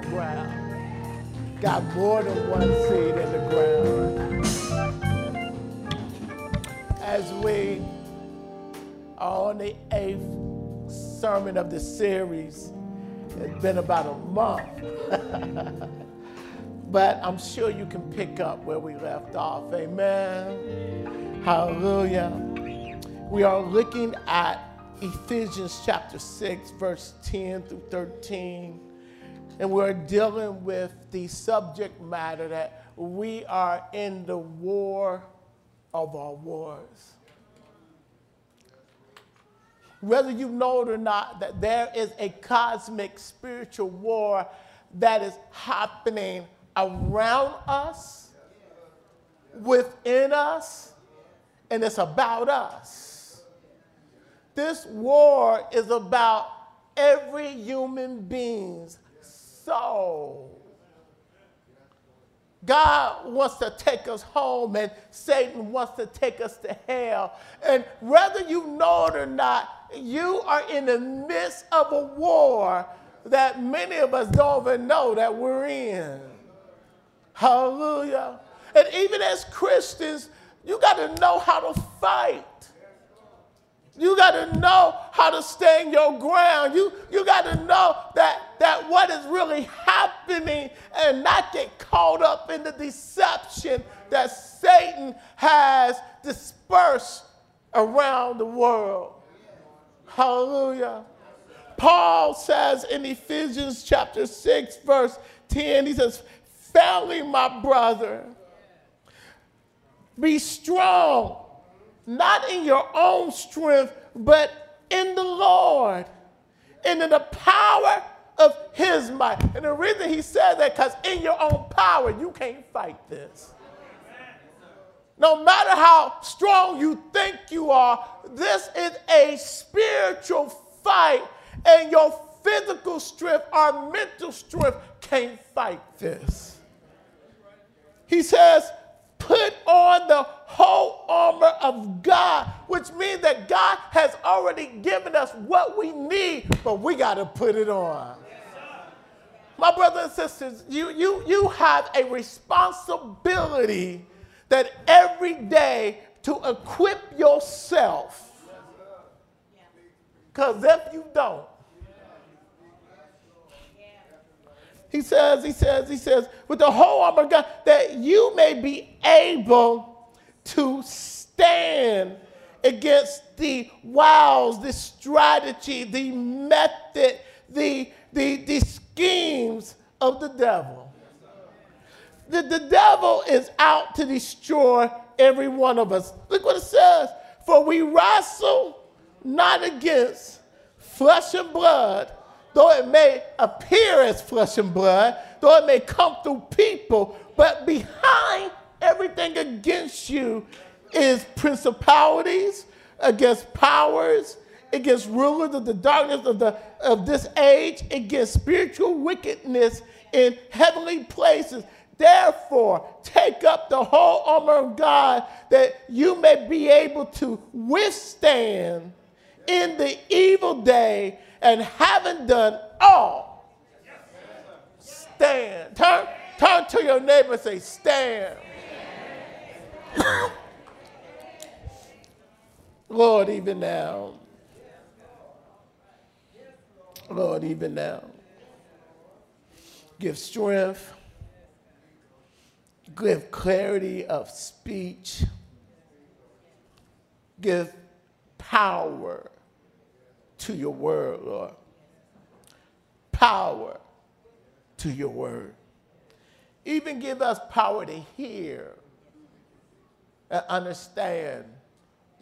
the ground. Got more than one seed in the ground. As we are on the eighth sermon of the series, it's been about a month. but I'm sure you can pick up where we left off. Amen. Hallelujah. We are looking at Ephesians chapter 6, verse 10 through 13. And we're dealing with the subject matter that we are in the war of our wars. Whether you know it or not, that there is a cosmic spiritual war that is happening around us, within us, and it's about us. This war is about every human being's soul. God wants to take us home, and Satan wants to take us to hell. And whether you know it or not, you are in the midst of a war that many of us don't even know that we're in. Hallelujah. And even as Christians, you got to know how to fight. You got to know how to stand your ground. You, you got to know that, that what is really happening and not get caught up in the deception that Satan has dispersed around the world. Hallelujah. Paul says in Ephesians chapter 6, verse 10, he says, Family, my brother, be strong not in your own strength, but in the Lord and in the power of his might. And the reason he said that, because in your own power, you can't fight this. No matter how strong you think you are, this is a spiritual fight, and your physical strength or mental strength can't fight this. He says, put on the whole armor of God, which means that God has already given us what we need, but we got to put it on. My brothers and sisters, you, you, you have a responsibility that every day to equip yourself. Because if you don't, He says, he says, he says, with the whole armor of God, that you may be able to stand against the wiles, the strategy, the method, the, the, the schemes of the devil. The, the devil is out to destroy every one of us. Look what it says. For we wrestle not against flesh and blood, though it may appear as flesh and blood, though it may come through people, but behind everything against you is principalities, against powers, against rulers of the darkness of, the, of this age, against spiritual wickedness in heavenly places. Therefore, take up the whole armor of God that you may be able to withstand in the evil day and having done all, stand. Turn, turn to your neighbor and say, stand. Lord, even now. Lord, even now. Give strength. Give clarity of speech. Give power to your word, Lord. Power to your word. Even give us power to hear and understand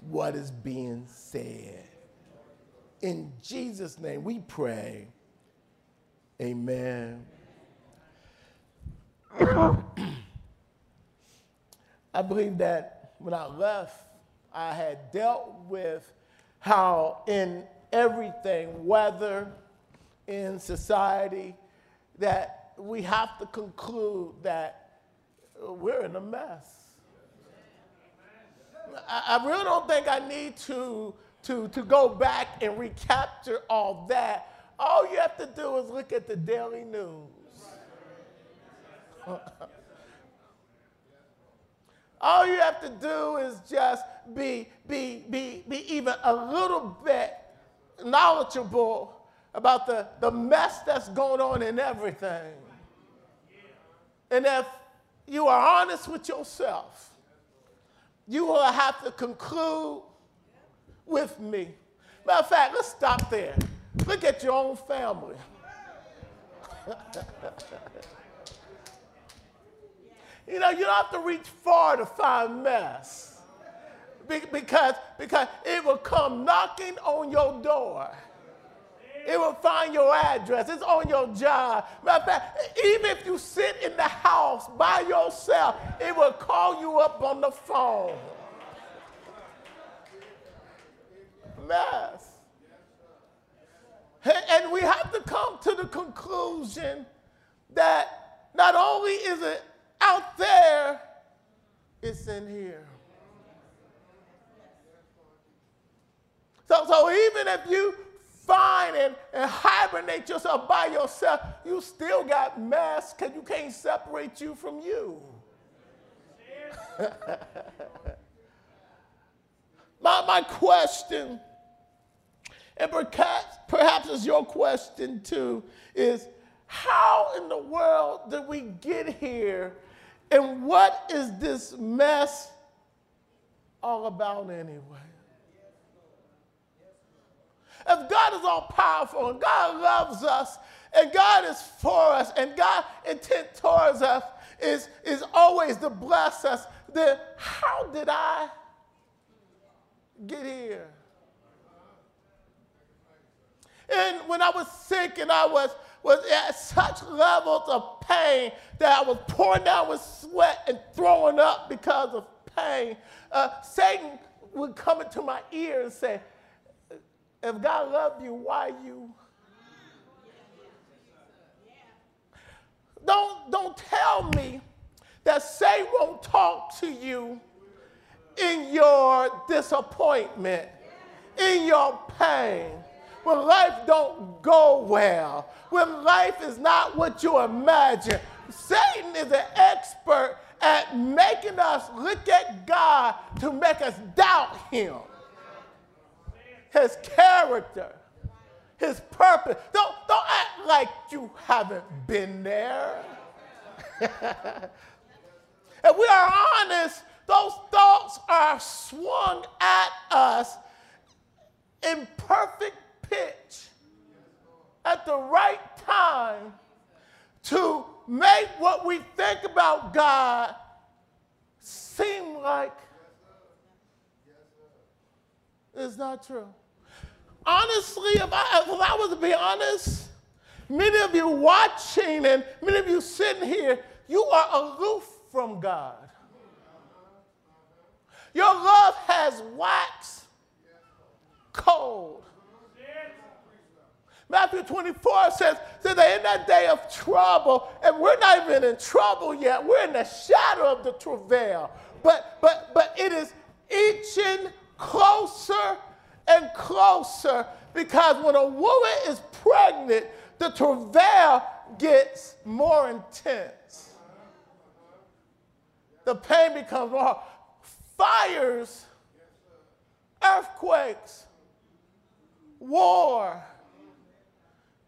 what is being said. In Jesus' name we pray. Amen. I believe that when I left, I had dealt with how in everything, whether in society, that we have to conclude that we're in a mess. I, I really don't think I need to, to, to go back and recapture all that. All you have to do is look at the daily news. All you have to do is just be, be, be, be even a little bit knowledgeable about the, the mess that's going on in everything. And if you are honest with yourself, you will have to conclude with me. Matter of fact, let's stop there. Look at your own family. you know, you don't have to reach far to find mess because, because it will come knocking on your door. It will find your address. It's on your job. Matter of fact, even if you sit in the house by yourself, it will call you up on the phone. Mess. And we have to come to the conclusion that not only is it out there, it's in here. So, so even if you find and, and hibernate yourself by yourself, you still got mess because you can't separate you from you. my, my question, and perhaps, perhaps it's your question too, is how in the world did we get here? And what is this mess all about anyway? If God is all powerful and God loves us and God is for us and God intent towards us is, is always to bless us, then how did I get here? And when I was sick and I was, was at such levels of pain that I was pouring down with sweat and throwing up because of pain, uh, Satan would come into my ear and say, if God loved you, why you? Don't, don't tell me that Satan won't talk to you in your disappointment, in your pain, when life don't go well, when life is not what you imagine. Satan is an expert at making us look at God to make us doubt him his character, his purpose. Don't, don't act like you haven't been there. if we are honest, those thoughts are swung at us in perfect pitch at the right time to make what we think about God seem like it's not true. Honestly, if I, if I was to be honest, many of you watching and many of you sitting here, you are aloof from God. Your love has waxed cold. Matthew 24 says, says that in that day of trouble, and we're not even in trouble yet, we're in the shadow of the travail. But but but it is inching closer and closer because when a woman is pregnant, the travail gets more intense. The pain becomes more. Fires, earthquakes, war,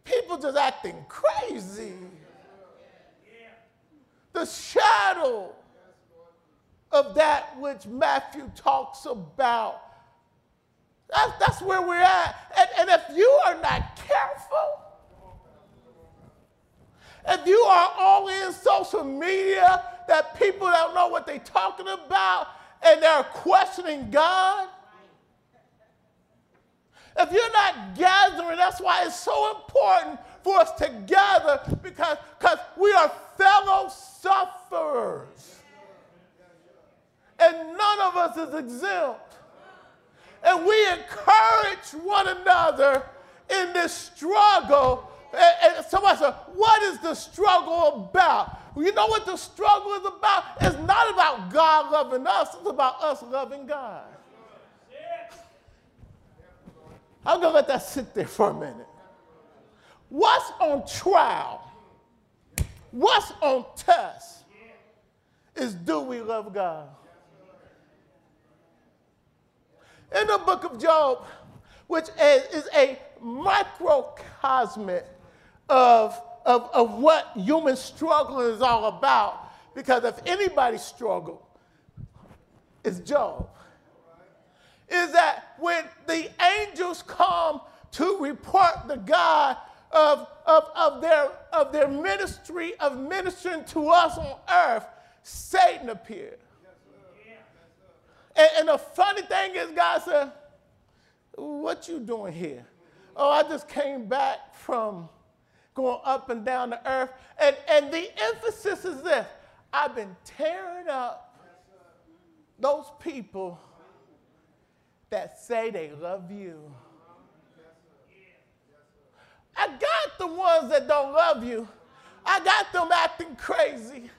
people just acting crazy. The shadow of that which Matthew talks about that's, that's where we're at. And, and if you are not careful, if you are all in social media that people don't know what they're talking about and they're questioning God, if you're not gathering, that's why it's so important for us to gather because because we are fellow sufferers. And none of us is exempt and we encourage one another in this struggle. And, and somebody said, What is the struggle about? You know what the struggle is about? It's not about God loving us, it's about us loving God. I'm going to let that sit there for a minute. What's on trial? what's on test is do we love God? In the book of Job, which is a microcosmic of, of, of what human struggle is all about, because if anybody struggled, it's Job. Is that when the angels come to report the God of, of, of, their, of their ministry of ministering to us on earth, Satan appeared. And, and the funny thing is, God said, What you doing here? Oh, I just came back from going up and down the earth. And, and the emphasis is this I've been tearing up those people that say they love you. I got the ones that don't love you. I got them acting crazy.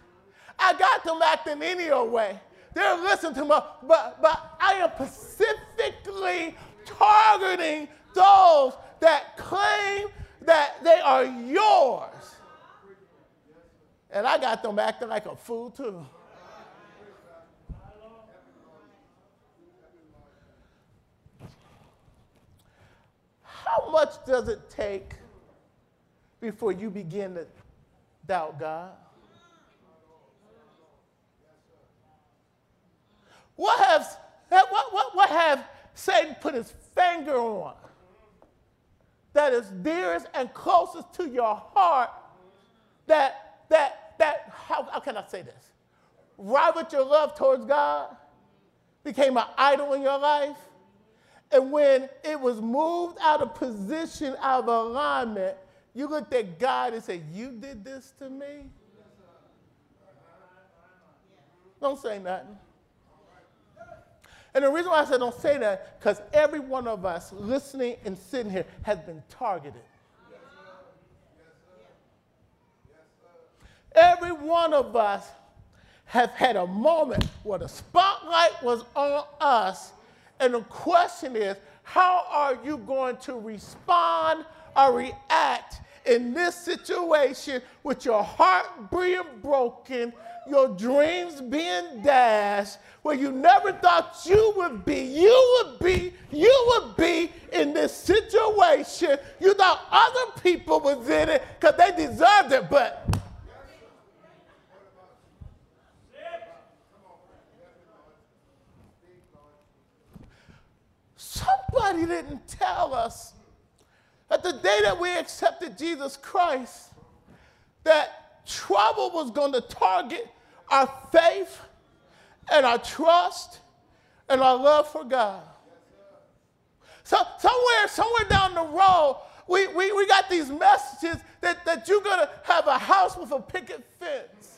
I got them acting any old way. They're listening to me, but, but I am specifically targeting those that claim that they are yours. And I got them acting like a fool too. How much does it take before you begin to doubt God? What has, eh, what, what, what have Satan put his finger on that is dearest and closest to your heart that, that, that how, how can I say this? Rivaled your love towards God, became an idol in your life, and when it was moved out of position, out of alignment, you looked at God and said, You did this to me? Don't say nothing. And the reason why I said don't say that, because every one of us listening and sitting here has been targeted. Every one of us have had a moment where the spotlight was on us and the question is, how are you going to respond or react in this situation with your heart being broken, your dreams being dashed, where you never thought you would be? You would be, you would be in this situation. You thought other people was in it because they deserved it, but Somebody didn't tell us that the day that we accepted Jesus Christ, that trouble was going to target our faith and our trust and our love for God. So somewhere, somewhere down the road, we, we, we got these messages that, that you're going to have a house with a picket fence.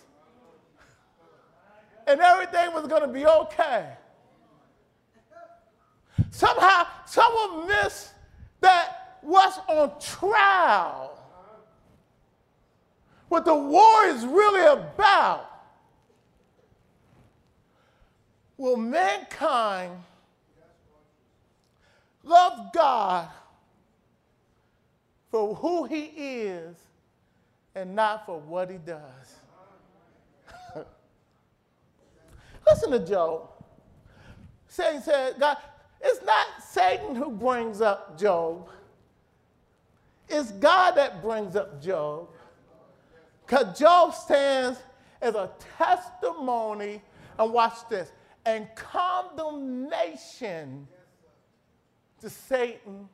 And everything was going to be okay. Somehow, someone missed that what's on trial, what the war is really about. Will mankind love God for who he is and not for what he does? Listen to Job. Satan said, God, it's not Satan who brings up Job. It's God that brings up Job. Because Job stands as a testimony, and watch this, and condemnation to Satan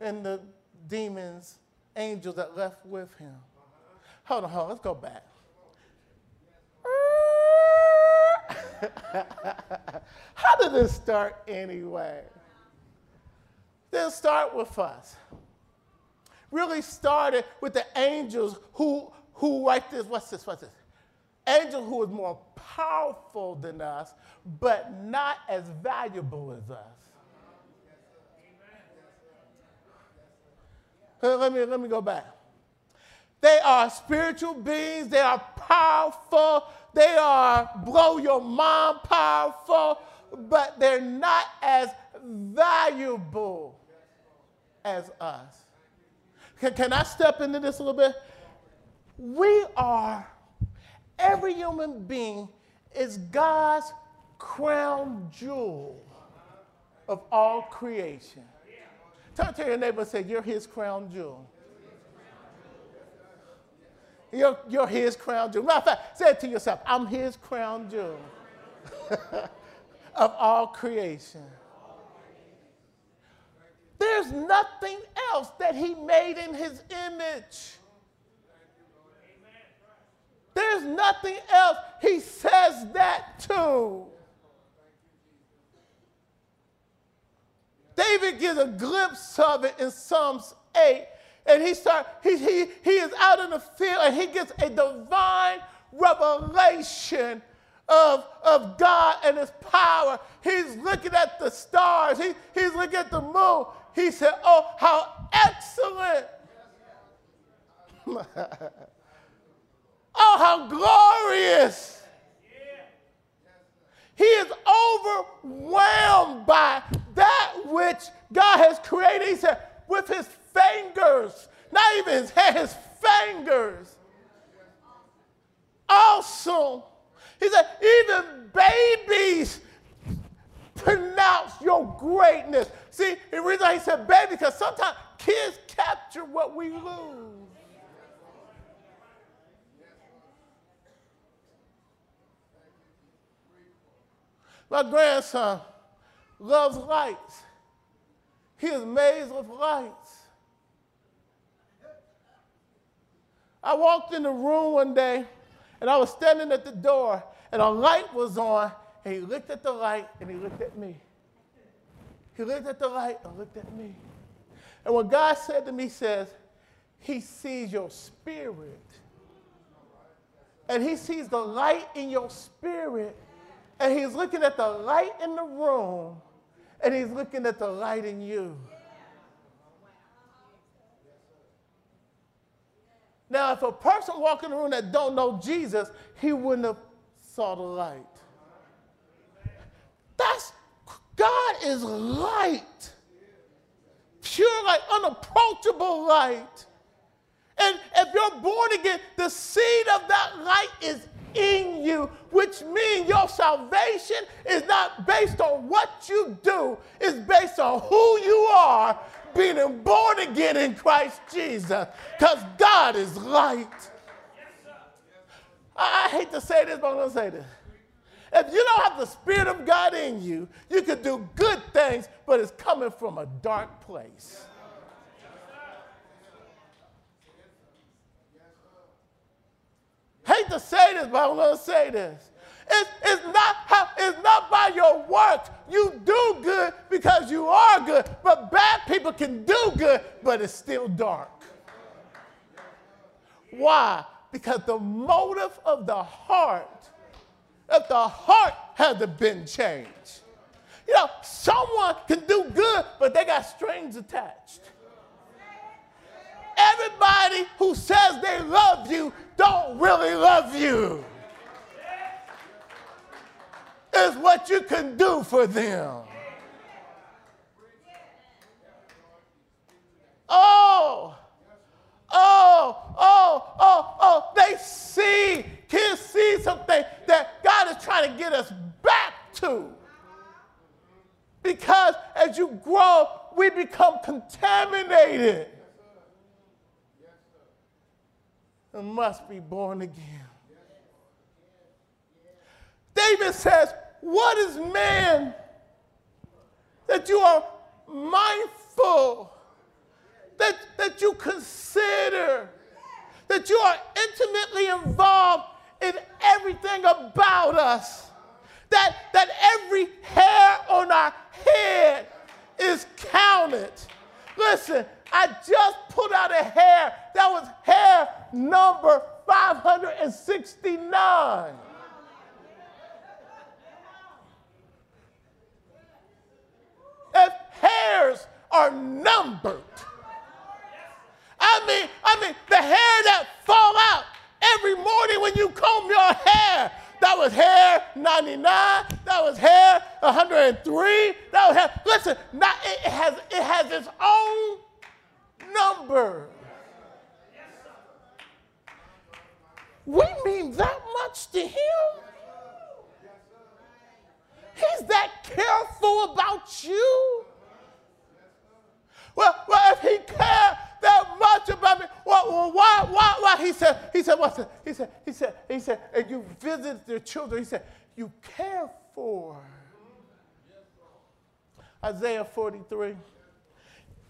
and the demons, angels that left with him. Hold on, hold on, let's go back. How did this start anyway? Didn't start with us. Really started with the angels who, who like this, what's this, what's this? Angel who is more powerful than us, but not as valuable as us. Let me, let me go back. They are spiritual beings, they are powerful, they are blow your mind powerful, but they're not as valuable as us. Can, can I step into this a little bit? we are, every human being is God's crown jewel of all creation. Turn to your neighbor and say, You're his crown jewel. You're, you're his crown jewel. Matter of fact, say it to yourself I'm his crown jewel of all creation. There's nothing else that he made in his image. There's nothing else. He says that too. David gives a glimpse of it in Psalms 8. And he start, he, he, he is out in the field and he gets a divine revelation of, of God and his power. He's looking at the stars. He, he's looking at the moon. He said, Oh, how excellent. oh, how glorious. He is overwhelmed by that which God has created. He said, with his fingers, not even his hand, his fingers. Awesome. He said, even babies pronounce your greatness. See, the reason he said baby, because sometimes kids capture what we lose. My grandson loves lights. He is amazed with lights. I walked in the room one day and I was standing at the door and a light was on and he looked at the light and he looked at me. He looked at the light and looked at me. And what God said to me he says, he sees your spirit. And he sees the light in your spirit and he's looking at the light in the room, and he's looking at the light in you. Now, if a person walking in the room that don't know Jesus, he wouldn't have saw the light. That's God is light. Pure light, unapproachable light. And if you're born again, the seed of that light is in you, which means your salvation is not based on what you do, it's based on who you are being born again in Christ Jesus. Because God is light. I, I hate to say this, but I'm going to say this. If you don't have the Spirit of God in you, you can do good things, but it's coming from a dark place. Hate to say this, but I'm going to say this. It's, it's, not how, it's not by your works. You do good because you are good, but bad people can do good, but it's still dark. Why? Because the motive of the heart, if the heart hasn't been changed. You know, someone can do good, but they got strings attached. Everybody who says they love you don't really love you. It's what you can do for them. Oh, oh, oh, oh, oh, they see, kids see something that God is trying to get us back to. Because as you grow, we become contaminated. and must be born again. David says, What is man that you are mindful, that, that you consider, that you are intimately involved in everything about us, that, that every hair on our head is counted. Listen, I just put out a hair. That was hair number 569. If hairs are numbered, I mean, I mean, the hair that fall out every morning when you comb your hair. That was hair 99. That was hair 103. That was hair. Listen, not, it, has, it has its own number. We mean that much to him? He's that careful about you. Well, well if he cared that much about me, well, why, why, why? He said, he said, what's it? He said, he said, he said, and you visit their children. He said, you care for. Isaiah 43.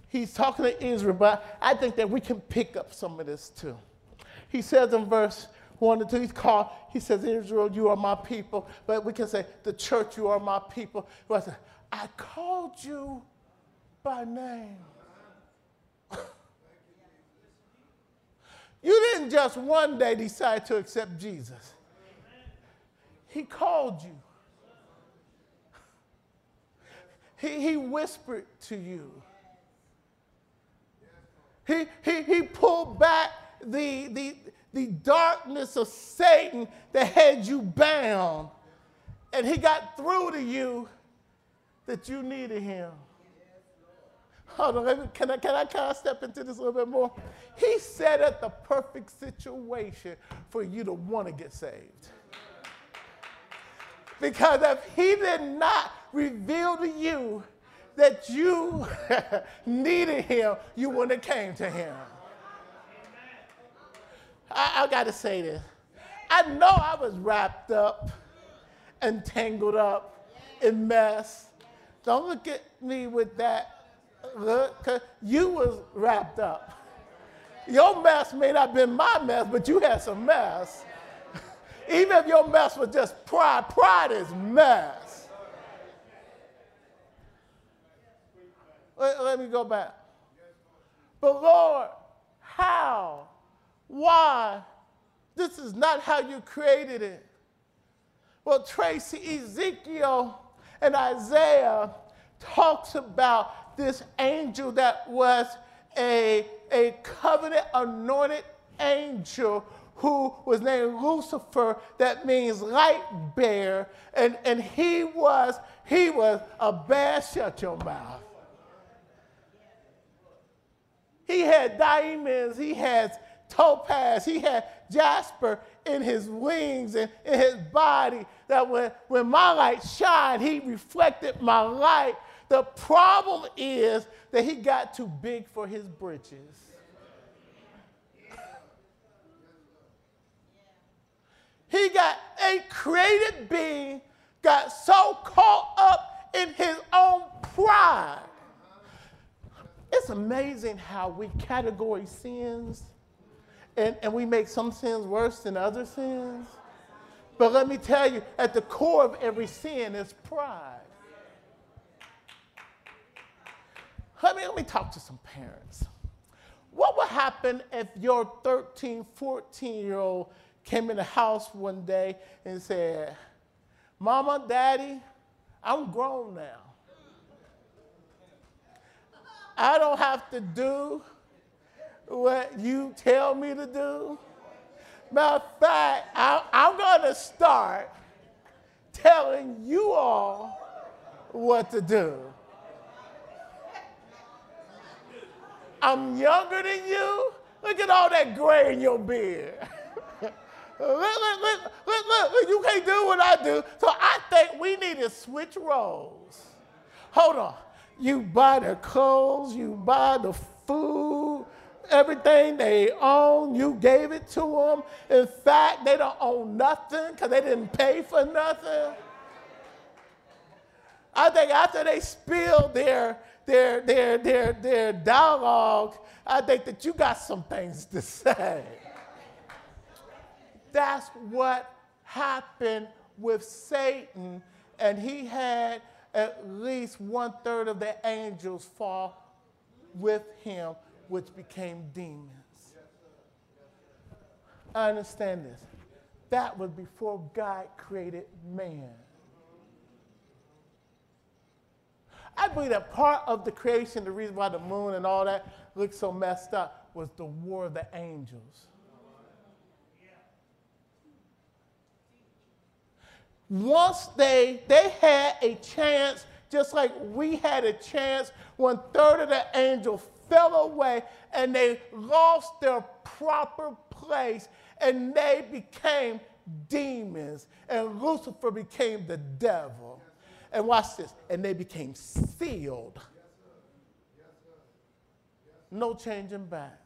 He's talking to Israel, but I think that we can pick up some of this too. He says in verse 1 and 2, he's called, he says, Israel, you are my people. But we can say, the church, you are my people. But I called you by name. you didn't just one day decide to accept Jesus, He called you. He, he whispered to you. He, he, he pulled back the, the, the darkness of Satan that had you bound. And he got through to you that you needed him. Hold on, can I, can I kind of step into this a little bit more? He set up the perfect situation for you to want to get saved. Because if he did not reveal to you that you needed him, you wouldn't have came to him. I, I got to say this. I know I was wrapped up and tangled up in mess. Don't look at me with that look, because you was wrapped up. Your mess may not have been my mess, but you had some mess. Even if your mess was just pride, pride is mess. Let, let me go back. But Lord, how? Why? This is not how you created it. Well, Tracy, Ezekiel and Isaiah talks about this angel that was a, a covenant anointed angel who was named Lucifer, that means light bearer, and, and he was he was a bad shut your mouth. He had diamonds, he had topaz, he had jasper in his wings and in his body. That when, when my light shined, he reflected my light. The problem is that he got too big for his britches. He got a created being, got so caught up in his own pride. It's amazing how we categorize sins and, and we make some sins worse than other sins. But let me tell you, at the core of every sin is pride. Let me, let me talk to some parents. What would happen if your 13, 14 year old came in the house one day and said, Mama, Daddy, I'm grown now. I don't have to do what you tell me to do. Matter of fact, I, I'm going to start telling you all what to do. I'm younger than you. Look at all that gray in your beard. look, look, look, look, look, you can't do what I do. So I think we need to switch roles. Hold on. You buy the clothes, you buy the food, everything they own, you gave it to them. In fact, they don't own nothing because they didn't pay for nothing. I think after they spilled their, their, their, their, their dialogue, I think that you got some things to say. That's what happened with Satan, and he had at least one third of the angels fall with him which became demons. I understand this. That was before God created man. I believe that part of the creation, the reason why the moon and all that looked so messed up, was the war of the angels. Once they they had a chance, just like we had a chance, one third of the angels fell away and they lost their proper place and they became demons, and Lucifer became the devil. And watch this, and they became sealed. No changing back.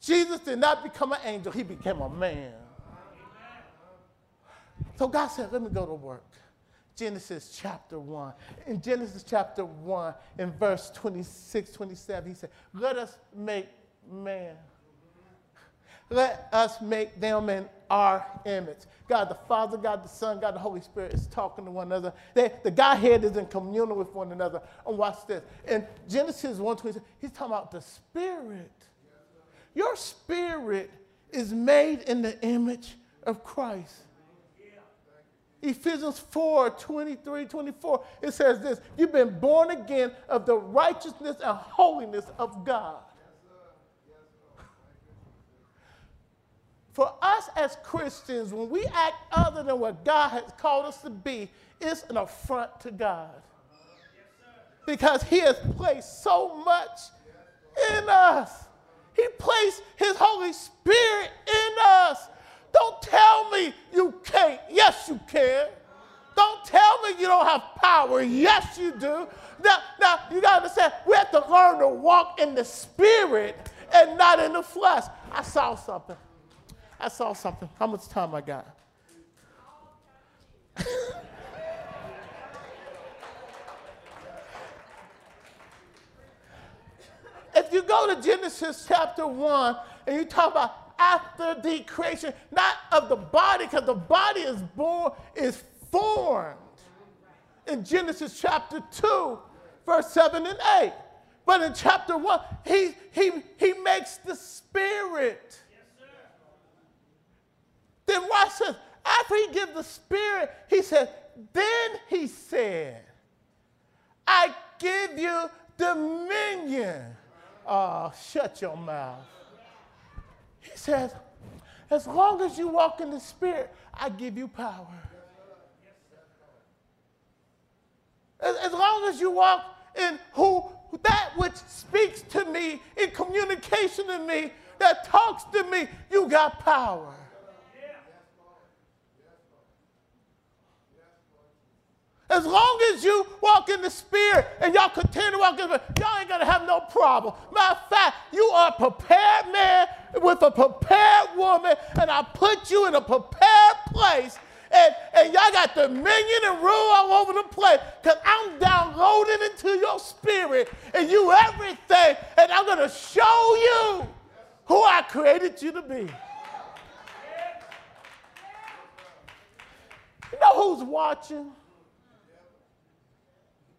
Jesus did not become an angel, he became a man. So God said, Let me go to work. Genesis chapter 1. In Genesis chapter 1, in verse 26, 27, he said, Let us make man. Let us make them in our image. God the Father, God the Son, God the Holy Spirit is talking to one another. They, the Godhead is in communion with one another. And watch this. In Genesis 1 26, he's talking about the Spirit. Your spirit is made in the image of Christ. Ephesians 4 23, 24, it says this You've been born again of the righteousness and holiness of God. For us as Christians, when we act other than what God has called us to be, it's an affront to God. Because He has placed so much in us. He placed His Holy Spirit in us. Don't tell me you can't. Yes, you can. Don't tell me you don't have power. Yes, you do. Now, now you got to understand, we have to learn to walk in the spirit and not in the flesh. I saw something. I saw something. How much time I got? if you go to Genesis chapter 1 and you talk about after the creation, not of the body, because the body is born, is formed in Genesis chapter 2, verse 7 and 8. But in chapter 1, he, he, he makes the spirit. Yes, then watch this. After he gives the spirit, he said, then he said, I give you dominion. Oh, shut your mouth. He says, as long as you walk in the Spirit, I give you power. As, as long as you walk in who that which speaks to me, in communication to me, that talks to me, you got power. As long as you walk in the spirit and y'all continue to walk in the spirit, y'all ain't gonna have no problem. Matter of fact, you are a prepared man with a prepared woman, and I put you in a prepared place. And, and y'all got dominion and rule all over the place because I'm downloading into your spirit and you everything, and I'm gonna show you who I created you to be. You know who's watching?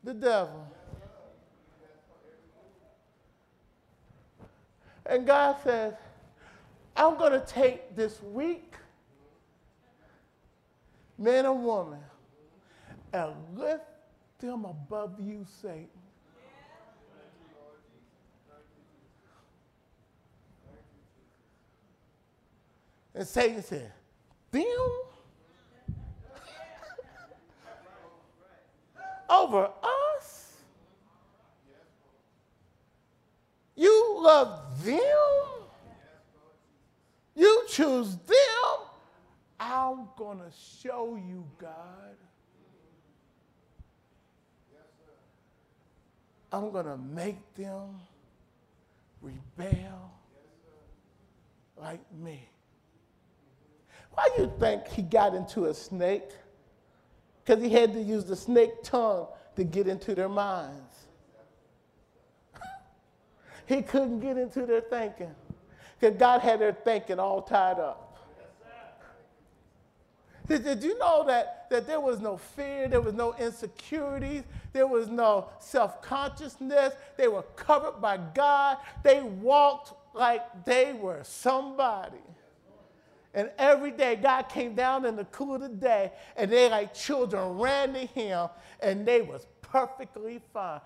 The devil. And God says, I'm going to take this weak man and woman and lift them above you, Satan. And Satan said, Them? Over us? You love them? You choose them? I'm going to show you, God. I'm going to make them rebel like me. Why do you think he got into a snake? Because he had to use the snake tongue to get into their minds. he couldn't get into their thinking because God had their thinking all tied up. Did, did, you know that, that there was no fear, there was no insecurities, there was no self consciousness? They were covered by God. They walked like they were somebody. And every day, God came down in the cool of the day, and they, like children, ran to Him, and they was perfectly fine.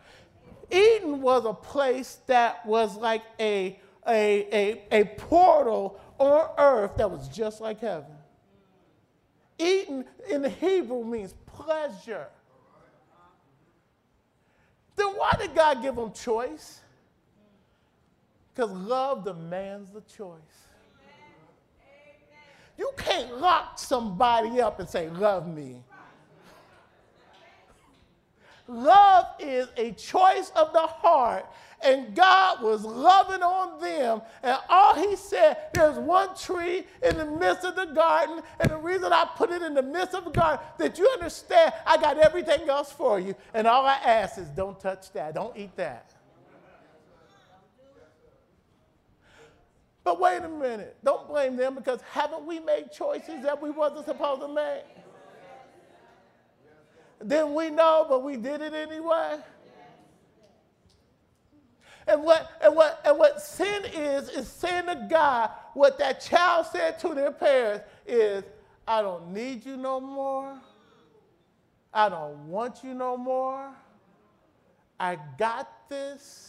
Eden was a place that was like a, a, a, a portal on earth that was just like heaven. Eden in the Hebrew means pleasure. Then why did God give them choice? Because love demands the choice. Can't lock somebody up and say, Love me. Love is a choice of the heart, and God was loving on them. And all He said, there's one tree in the midst of the garden, and the reason I put it in the midst of the garden, that you understand I got everything else for you. And all I ask is, don't touch that, don't eat that. But wait a minute. Don't blame them because haven't we made choices that we wasn't supposed to make? Didn't we know, but we did it anyway? And what, and, what, and what sin is, is saying to God what that child said to their parents is, I don't need you no more. I don't want you no more. I got this.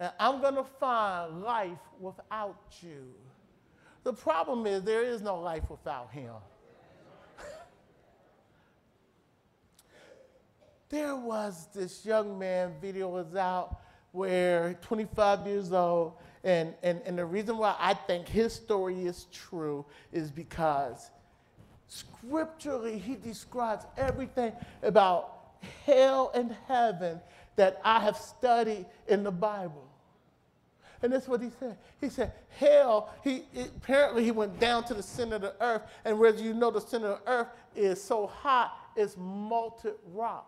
And I'm going to find life without you. The problem is there is no life without him. there was this young man, video was out, where 25 years old, and, and, and the reason why I think his story is true is because scripturally he describes everything about hell and heaven that I have studied in the Bible. And that's what he said. He said, hell, he, it, apparently he went down to the center of the earth. And whereas you know the center of the earth is so hot, it's molten rocks.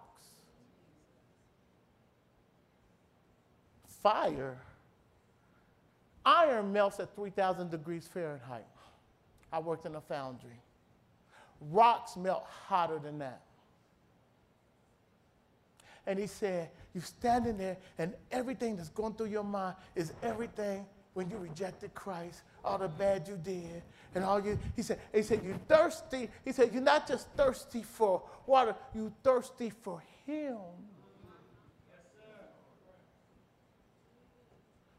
Fire. Iron melts at 3,000 degrees Fahrenheit. I worked in a foundry. Rocks melt hotter than that. And he said, You're standing there, and everything that's going through your mind is everything when you rejected Christ, all the bad you did, and all you. He said, he said, You're thirsty. He said, You're not just thirsty for water, you're thirsty for Him.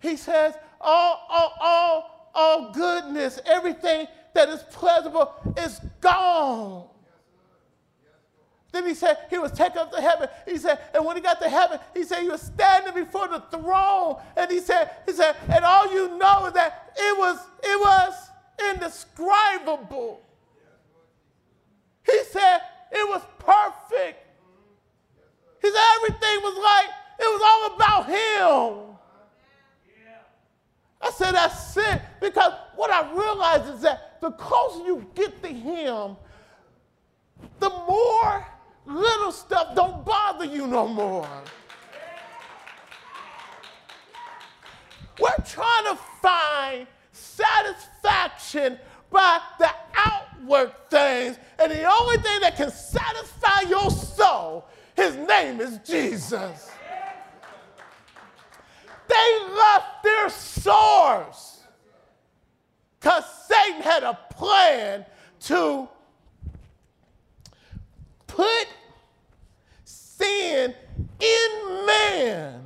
He says, all, all, all, all goodness, everything that is pleasurable is gone. Then he said he was taken up to heaven. He said, and when he got to heaven, he said he was standing before the throne. And he said, he said, and all you know is that it was, it was indescribable. He said it was perfect. He said everything was like, it was all about him. I said, that's it. Because what I realized is that the closer you get to him, the more Little stuff don't bother you no more. We're trying to find satisfaction by the outward things, and the only thing that can satisfy your soul, his name is Jesus. They left their source because Satan had a plan to put sin in man.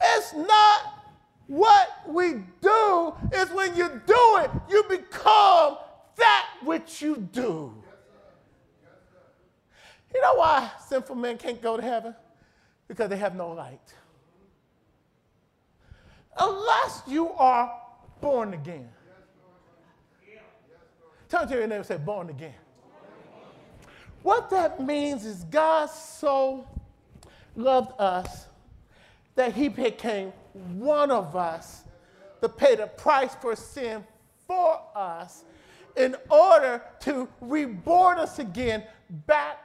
It's not what we do, it's when you do it, you become that which you do. You know why sinful men can't go to heaven? Because they have no light. Unless you are born again. Turn to your neighbor and say, born again. What that means is God so loved us that he became one of us to pay the price for sin for us in order to reborn us again back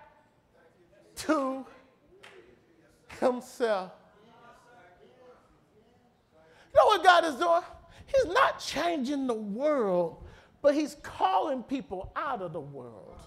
to himself. You know what God is doing? He's not changing the world, but he's calling people out of the world.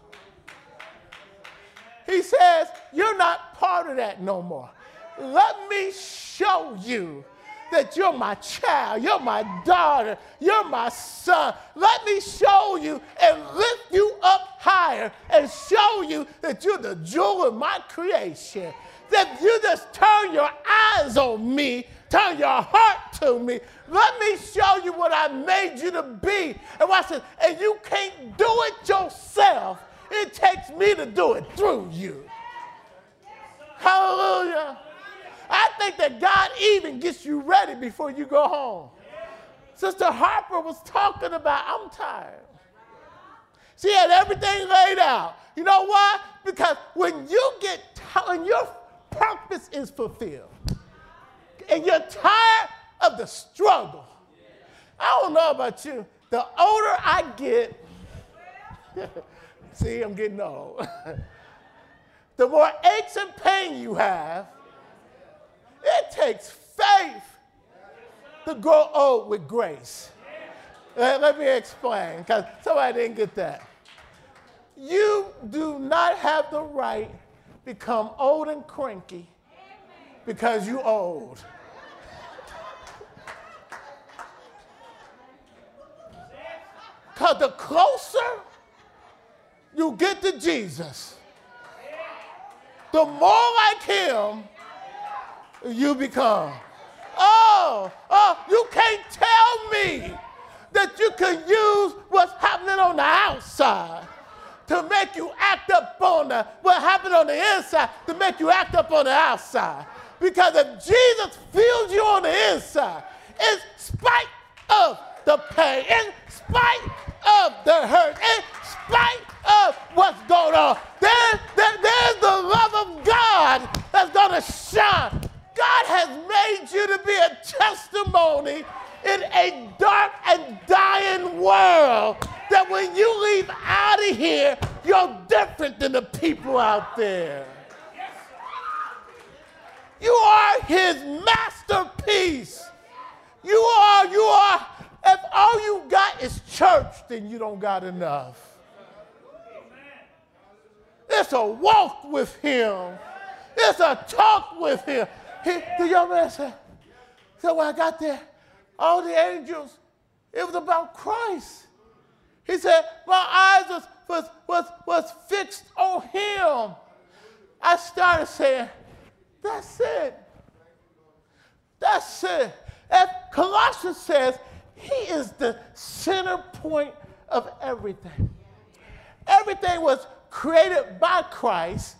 He says, You're not part of that no more. Let me show you that you're my child, you're my daughter, you're my son. Let me show you and lift you up higher and show you that you're the jewel of my creation. That you just turn your eyes on me, turn your heart to me. Let me show you what I made you to be. And watch this, and you can't do it yourself. It takes me to do it through you. Hallelujah. I think that God even gets you ready before you go home. Sister Harper was talking about, I'm tired. She had everything laid out. You know why? Because when you get tired, when your purpose is fulfilled, and you're tired of the struggle, I don't know about you. The older I get, see, I'm getting old. the more aches and pain you have, it takes faith to grow old with grace. Let, let me explain, because somebody didn't get that. You do not have the right to become old and cranky because you old. Because the closer you get to Jesus, the more like him you become. Oh, oh, you can't tell me that you can use what's happening on the outside to make you act up on the what happened on the inside to make you act up on the outside. Because if Jesus fills you on the inside, in spite of the pain, in spite of the hurt, in spite of what's going on, there, there, there's the love of God that's going to shine. God has made you to be a testimony in a dark and dying world that when you leave out of here, you're different than the people out there. You are his masterpiece. You are, you are, if all you got is church, then you don't got enough. It's a walk with him. It's a talk with him. He, the young man said, so when I got there, all the angels, it was about Christ. He said, my eyes was, was, was, was fixed on him. I started saying, that's it. That's it. As Colossians says, he is the center point of everything. Everything was created by Christ.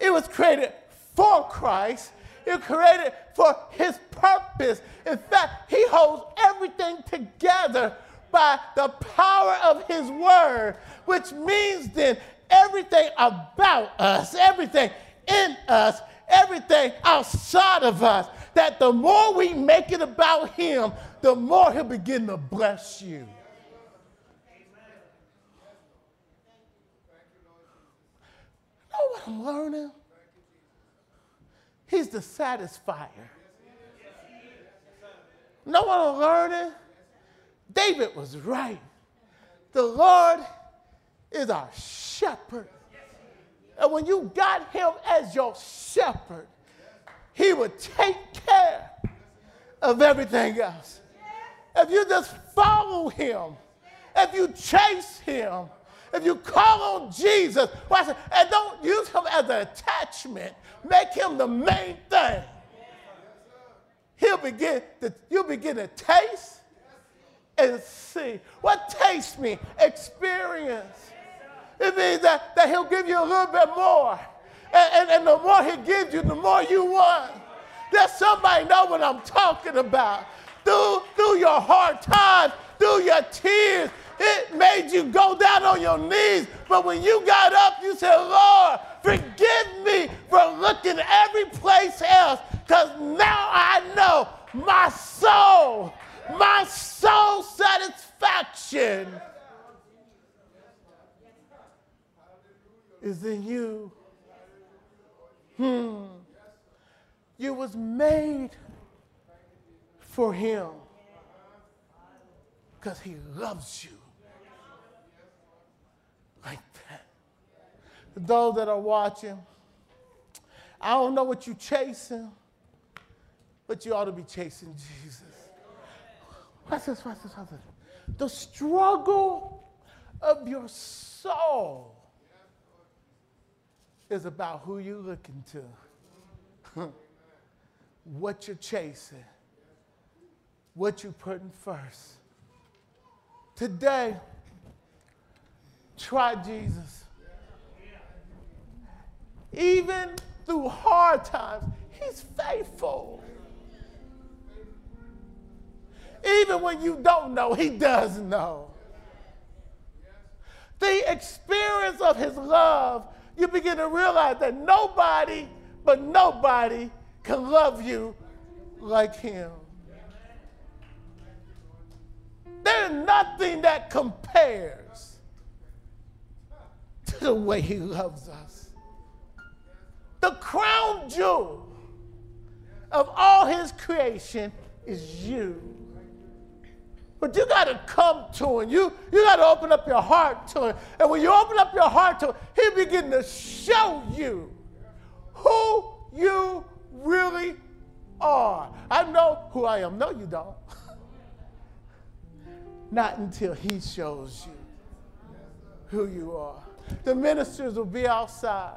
It was created for Christ. It was created for his purpose. In fact, he holds everything together by the power of his word, which means then everything about us, everything in us, everything outside of us, that the more we make it about him, the more he'll begin to bless you. know what I'm learning? He's the satisfier. Know what I'm learning? David was right. The Lord is our shepherd. And when you got him as your shepherd, he would take care of everything else. If you just follow him, if you chase him, if you call on Jesus, and don't use him as an attachment, make him the main thing. He'll begin to, you'll begin to taste and see. What taste me? Experience. It means that, that he'll give you a little bit more. And, and, and the more he gives you, the more you want. Let somebody know what I'm talking about. Through, through your hard times, through your tears, it made you go down on your knees. But when you got up, you said, Lord, forgive me for looking every place else. Because now I know my soul, my soul satisfaction is in you. Hmm. You was made for him because he loves you like that. Those that are watching, I don't know what you're chasing, but you ought to be chasing Jesus. What's this? What's this? What's this? The struggle of your soul is about who you're looking to, what you're chasing, what you're putting first. Today, try Jesus. Even through hard times, He's faithful. Even when you don't know, He does know. The experience of His love, you begin to realize that nobody but nobody can love you like Him. There's nothing that compares to the way He loves us. The crown jewel of all His creation is you. But you got to come to him. You, you got to open up your heart to him. And when you open up your heart to him, he begin to show you who you really are. I know who I am. No, you don't. Not until he shows you who you are. The ministers will be outside.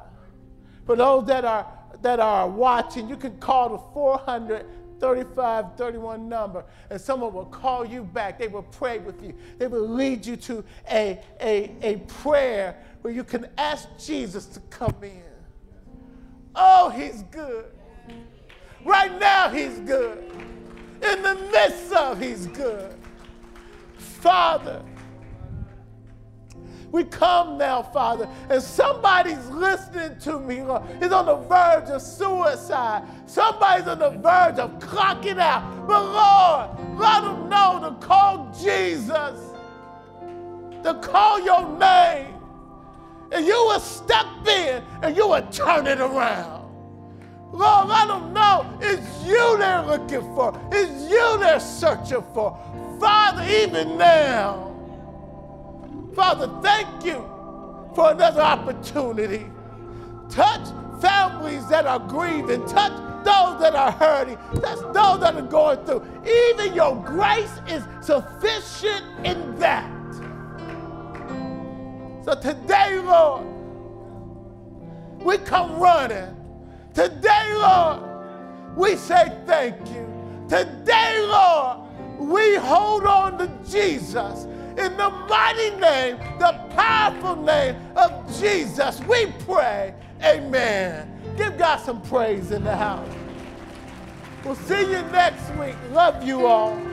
For those that are that are watching, you can call the 400 35, 31 number, and someone will call you back. They will pray with you. They will lead you to a, a, a prayer where you can ask Jesus to come in. Oh, he's good. Right now, he's good. In the midst of, he's good. Father, we come now, Father, and somebody's listening to me, Lord. He's on the verge of suicide. Somebody's on the verge of clocking out. But Lord, let them know to call Jesus, to call your name, and you will step in and you will turn it around. Lord, let them know it's you they're looking for. It's you they're searching for. Father, even now, Father, thank you for another opportunity. Touch families that are grieving. Touch those that are hurting. Touch those that are going through. Even your grace is sufficient in that. So today, Lord, we come running. Today, Lord, we say thank you. Today, Lord, we hold on to Jesus in the mighty name, the powerful name of Jesus, we pray. Amen. Give God some praise in the house. We'll see you next week. Love you all.